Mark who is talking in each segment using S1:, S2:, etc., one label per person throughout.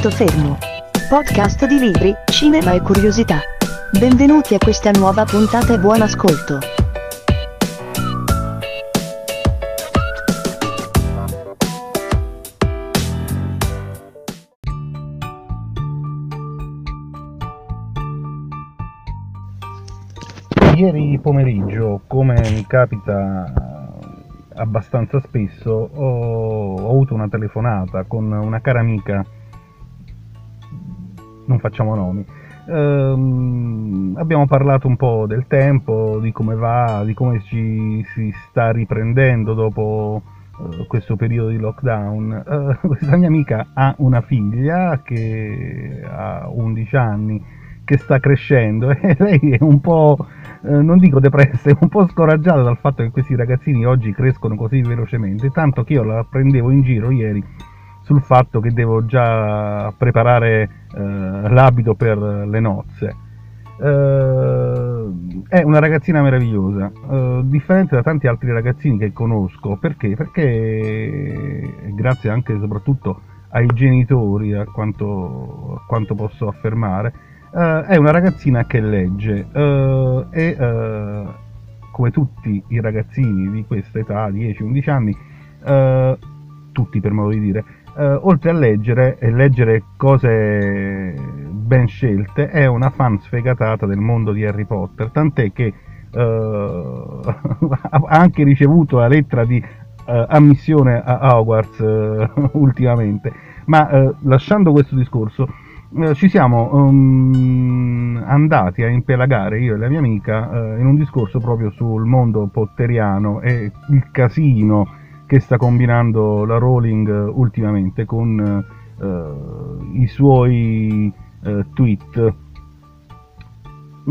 S1: Punto fermo. Podcast di libri, cinema e curiosità. Benvenuti a questa nuova puntata e buon ascolto.
S2: Ieri pomeriggio, come mi capita abbastanza spesso, ho, ho avuto una telefonata con una cara amica, non facciamo nomi, ehm, abbiamo parlato un po' del tempo, di come va, di come ci si sta riprendendo dopo eh, questo periodo di lockdown. Eh, questa mia amica ha una figlia che ha 11 anni, che sta crescendo e lei è un po' Eh, non dico depressa, un po' scoraggiata dal fatto che questi ragazzini oggi crescono così velocemente, tanto che io la prendevo in giro ieri sul fatto che devo già preparare eh, l'abito per le nozze. Uh, è una ragazzina meravigliosa, uh, differente da tanti altri ragazzini che conosco. Perché? Perché grazie anche e soprattutto ai genitori, a quanto, a quanto posso affermare, Uh, è una ragazzina che legge uh, e uh, come tutti i ragazzini di questa età, 10-11 anni, tutti per modo di dire, oltre a leggere e leggere cose ben scelte, è una fan sfegatata del mondo di Harry Potter, tant'è che ha anche ricevuto la lettera di ammissione a Hogwarts ultimamente. Ma lasciando questo discorso, eh, ci siamo um, andati a impelagare io e la mia amica uh, in un discorso proprio sul mondo potteriano e il casino che sta combinando la Rowling ultimamente con uh, i suoi tweet.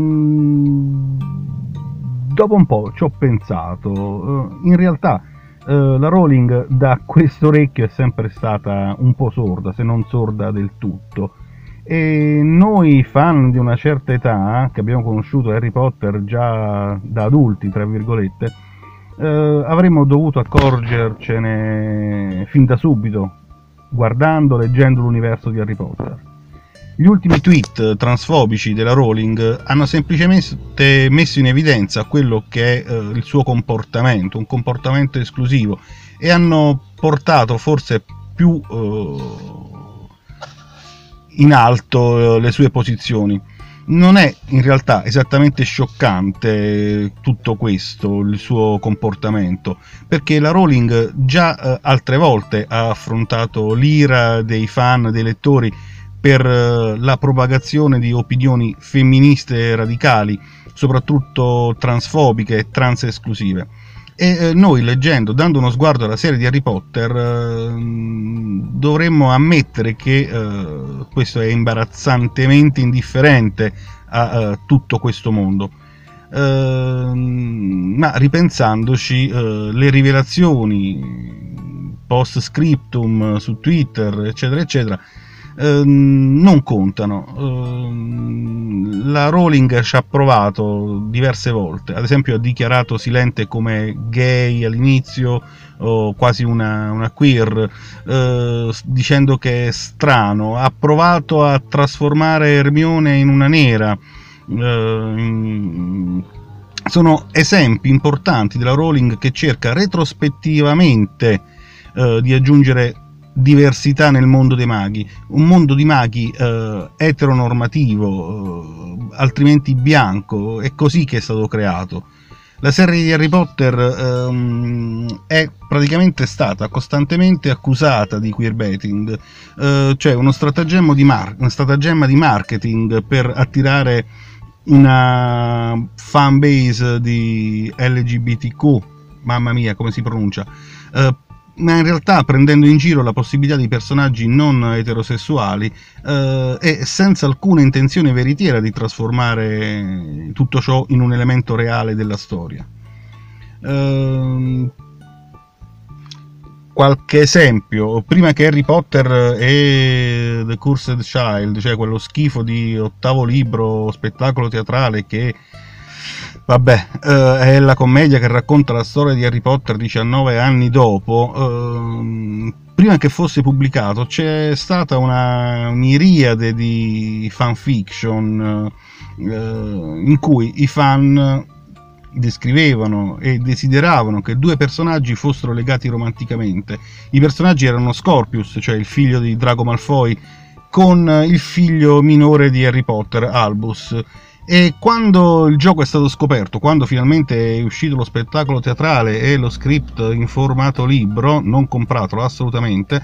S2: Mm, dopo un po' ci ho pensato, in realtà la Rowling da questo orecchio è sempre stata un po' sorda, se non sorda del tutto e noi fan di una certa età, che abbiamo conosciuto Harry Potter già da adulti, tra virgolette, eh, avremmo dovuto accorgercene fin da subito, guardando, leggendo l'universo di Harry Potter. Gli ultimi tweet transfobici della Rowling hanno semplicemente messo in evidenza quello che è eh, il suo comportamento, un comportamento esclusivo, e hanno portato forse più eh, in alto eh, le sue posizioni. Non è in realtà esattamente scioccante tutto questo, il suo comportamento, perché la Rowling già eh, altre volte ha affrontato l'ira dei fan, dei lettori, per eh, la propagazione di opinioni femministe radicali, soprattutto transfobiche e trans esclusive e eh, noi leggendo, dando uno sguardo alla serie di Harry Potter, eh, dovremmo ammettere che eh, questo è imbarazzantemente indifferente a, a tutto questo mondo. Ehm, ma ripensandoci, le rivelazioni post scriptum su Twitter, eccetera, eccetera, Ehm, non contano. Ehm, la Rowling ci ha provato diverse volte, ad esempio ha dichiarato Silente come gay all'inizio, o quasi una, una queer, eh, dicendo che è strano, ha provato a trasformare Hermione in una nera. Eh, sono esempi importanti della Rowling che cerca retrospettivamente eh, di aggiungere diversità nel mondo dei maghi, un mondo di maghi eh, eteronormativo, eh, altrimenti bianco, è così che è stato creato. La serie di Harry Potter ehm, è praticamente stata costantemente accusata di queerbaiting, eh, cioè uno stratagemma di, mar- uno stratagemma di marketing per attirare una fan base di LGBTQ, mamma mia come si pronuncia, eh, ma in realtà prendendo in giro la possibilità di personaggi non eterosessuali eh, e senza alcuna intenzione veritiera di trasformare tutto ciò in un elemento reale della storia. Eh, qualche esempio, prima che Harry Potter e The Cursed Child, cioè quello schifo di ottavo libro, spettacolo teatrale che Vabbè, eh, è la commedia che racconta la storia di Harry Potter 19 anni dopo. Eh, prima che fosse pubblicato c'è stata una miriade di fanfiction eh, in cui i fan descrivevano e desideravano che due personaggi fossero legati romanticamente. I personaggi erano Scorpius, cioè il figlio di Drago Malfoy, con il figlio minore di Harry Potter, Albus. E quando il gioco è stato scoperto, quando finalmente è uscito lo spettacolo teatrale e lo script in formato libro, non compratelo assolutamente,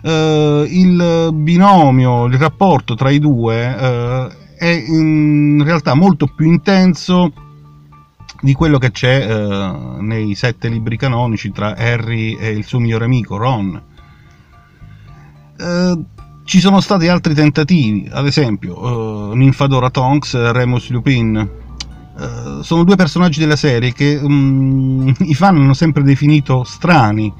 S2: eh, il binomio, il rapporto tra i due eh, è in realtà molto più intenso di quello che c'è eh, nei sette libri canonici tra Harry e il suo migliore amico Ron. Eh, ci sono stati altri tentativi, ad esempio uh, Ninfadora Tonks e Remus Lupin. Uh, sono due personaggi della serie che um, i fan hanno sempre definito strani,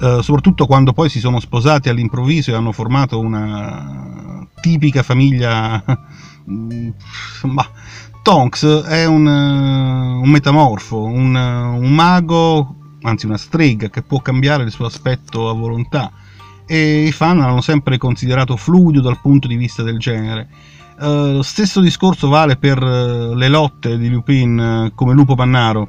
S2: uh, soprattutto quando poi si sono sposati all'improvviso e hanno formato una tipica famiglia. bah. Tonks è un, un metamorfo, un, un mago, anzi una strega che può cambiare il suo aspetto a volontà e i fan l'hanno sempre considerato fluido dal punto di vista del genere. Uh, stesso discorso vale per uh, le lotte di Lupin uh, come Lupo Pannaro.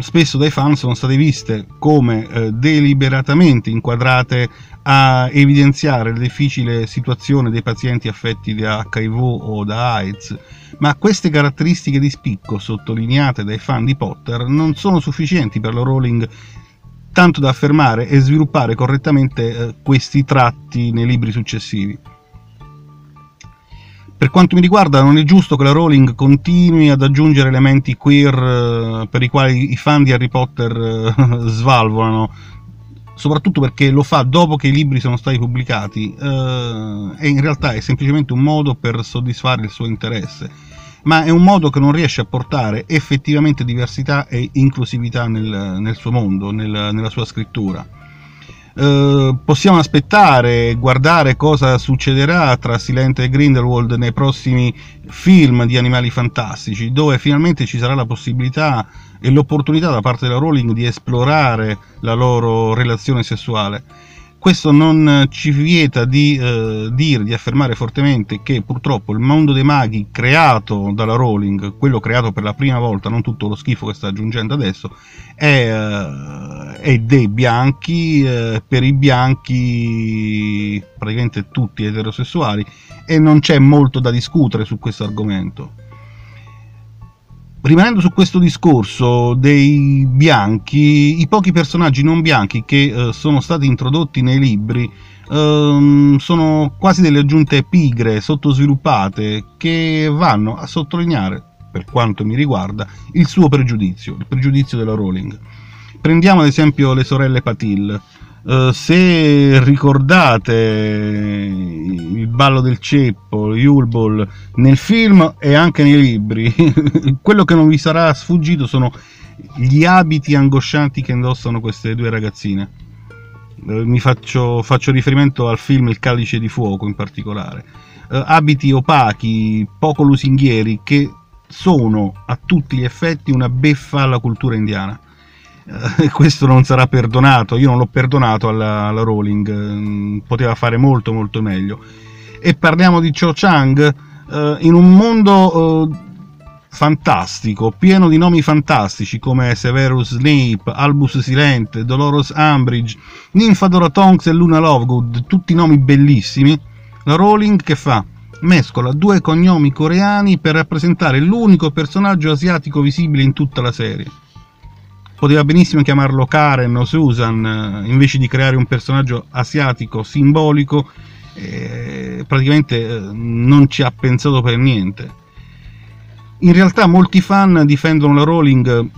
S2: spesso dai fan sono state viste come deliberatamente inquadrate a evidenziare la difficile situazione dei pazienti affetti da HIV o da AIDS, ma queste caratteristiche di spicco sottolineate dai fan di Potter non sono sufficienti per la Rowling tanto da affermare e sviluppare correttamente eh, questi tratti nei libri successivi. Per quanto mi riguarda non è giusto che la Rowling continui ad aggiungere elementi queer eh, per i quali i fan di Harry Potter eh, svalvolano, soprattutto perché lo fa dopo che i libri sono stati pubblicati e in realtà è semplicemente un modo per soddisfare il suo interesse ma è un modo che non riesce a portare effettivamente diversità e inclusività nel, nel suo mondo, nel, nella sua scrittura. Uh, possiamo aspettare guardare cosa succederà tra Silente e Grindelwald nei prossimi film di animali fantastici, dove finalmente ci sarà la possibilità e l'opportunità da parte della Rowling di esplorare la loro relazione sessuale questo non ci vieta di eh, dire, di affermare fortemente che purtroppo il mondo dei maghi creato dalla Rowling, quello creato per la prima volta, non tutto lo schifo che sta aggiungendo adesso, è, eh, è dei bianchi, eh, per i bianchi praticamente tutti eterosessuali, e non c'è molto da discutere su questo argomento rimanendo su questo discorso dei bianchi, i pochi personaggi non bianchi che eh, sono stati introdotti nei libri ehm, sono quasi delle aggiunte pigre, sottosviluppate, che vanno a sottolineare, per quanto mi riguarda, il suo pregiudizio, il pregiudizio della Rowling. Prendiamo ad esempio le sorelle Patil. Uh, se ricordate il ballo del ceppo, Yule nel film e anche nei libri, quello che non vi sarà sfuggito sono gli abiti angoscianti che indossano queste due ragazzine. Uh, mi faccio, faccio, riferimento al film Il calice di fuoco in particolare. Uh, abiti opachi, poco lusinghieri, che sono a tutti gli effetti una beffa alla cultura indiana eh, questo non sarà perdonato, io non l'ho perdonato alla, alla Rowling, mm, poteva fare molto molto meglio. E parliamo di Cho Chang eh, in un mondo eh, fantastico, pieno di nomi fantastici come Severus Snape, Albus Silente, Dolores Umbridge, Nymphadora Tonks e Luna Lovegood, tutti nomi bellissimi. La Rowling che fa? Mescola due cognomi coreani per rappresentare l'unico personaggio asiatico visibile in tutta la serie poteva benissimo chiamarlo Karen o Susan eh, invece di creare un personaggio asiatico simbolico eh, praticamente eh, non ci ha pensato per niente. In realtà molti fan difendono la Rowling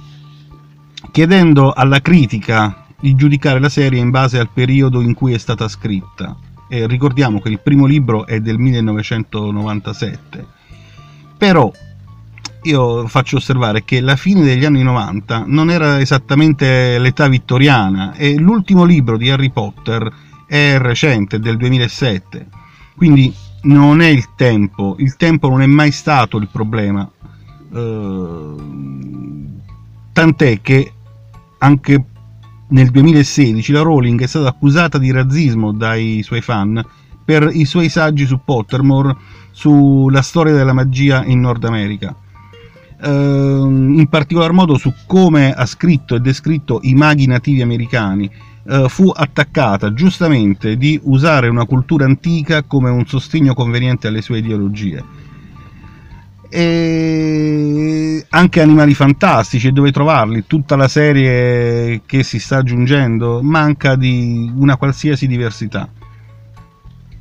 S2: chiedendo alla critica di giudicare la serie in base al periodo in cui è stata scritta. E ricordiamo che il primo libro è del 1997 però io faccio osservare che la fine degli anni 90 non era esattamente l'età vittoriana e l'ultimo libro di Harry Potter è recente, del 2007, quindi non è il tempo, il tempo non è mai stato il problema, uh, tant'è che anche nel 2016 la Rowling è stata accusata di razzismo dai suoi fan per i suoi saggi su Pottermore sulla storia della magia in Nord America. Uh, in particolar modo su come ha scritto e descritto i maghi nativi americani, uh, fu attaccata giustamente di usare una cultura antica come un sostegno conveniente alle sue ideologie. E anche Animali Fantastici, dove trovarli? Tutta la serie che si sta aggiungendo manca di una qualsiasi diversità.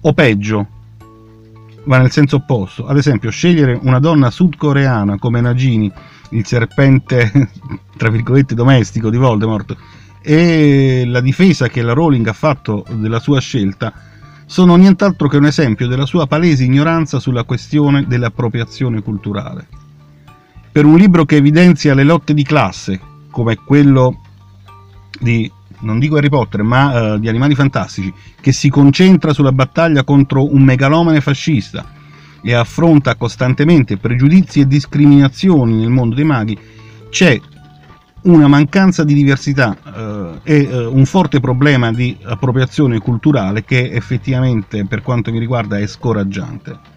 S2: O peggio, va nel senso opposto. Ad esempio, scegliere una donna sudcoreana come Nagini, il serpente, tra virgolette, domestico di Voldemort, e la difesa che la Rowling ha fatto della sua scelta sono nient'altro che un esempio della sua palese ignoranza sulla questione dell'appropriazione culturale. Per un libro che evidenzia le lotte di classe, come quello di non dico Harry Potter, ma uh, di Animali Fantastici, che si concentra sulla battaglia contro un megalomane fascista e affronta costantemente pregiudizi e discriminazioni nel mondo dei maghi, c'è una mancanza di diversità uh, e uh, un forte problema di appropriazione culturale che effettivamente, per quanto mi riguarda, è scoraggiante.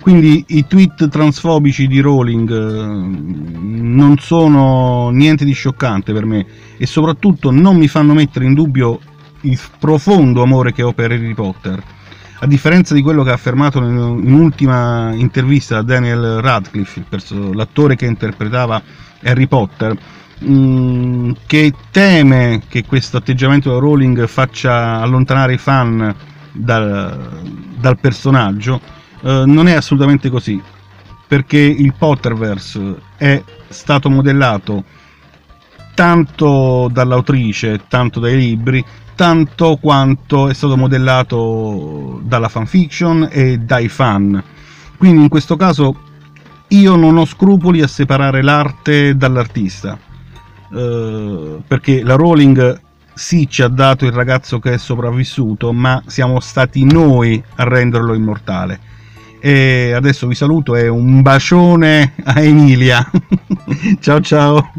S2: Quindi i tweet transfobici di Rowling non sono niente di scioccante per me e soprattutto non mi fanno mettere in dubbio il profondo amore che ho per Harry Potter. A differenza di quello che ha affermato in un'ultima intervista a Daniel Radcliffe, l'attore che interpretava Harry Potter, mh, che teme che questo atteggiamento da Rowling faccia allontanare i fan dal, dal personaggio, eh, non è assolutamente così, perché il Potterverse è stato modellato tanto dall'autrice, tanto dai libri, tanto quanto è stato modellato dalla fanfiction e dai fan. Quindi in questo caso io non ho scrupoli a separare l'arte dall'artista, eh, perché la Rowling sì ci ha dato il ragazzo che è sopravvissuto, ma siamo stati noi a renderlo immortale. E adesso vi saluto e un bacione a Emilia. ciao ciao.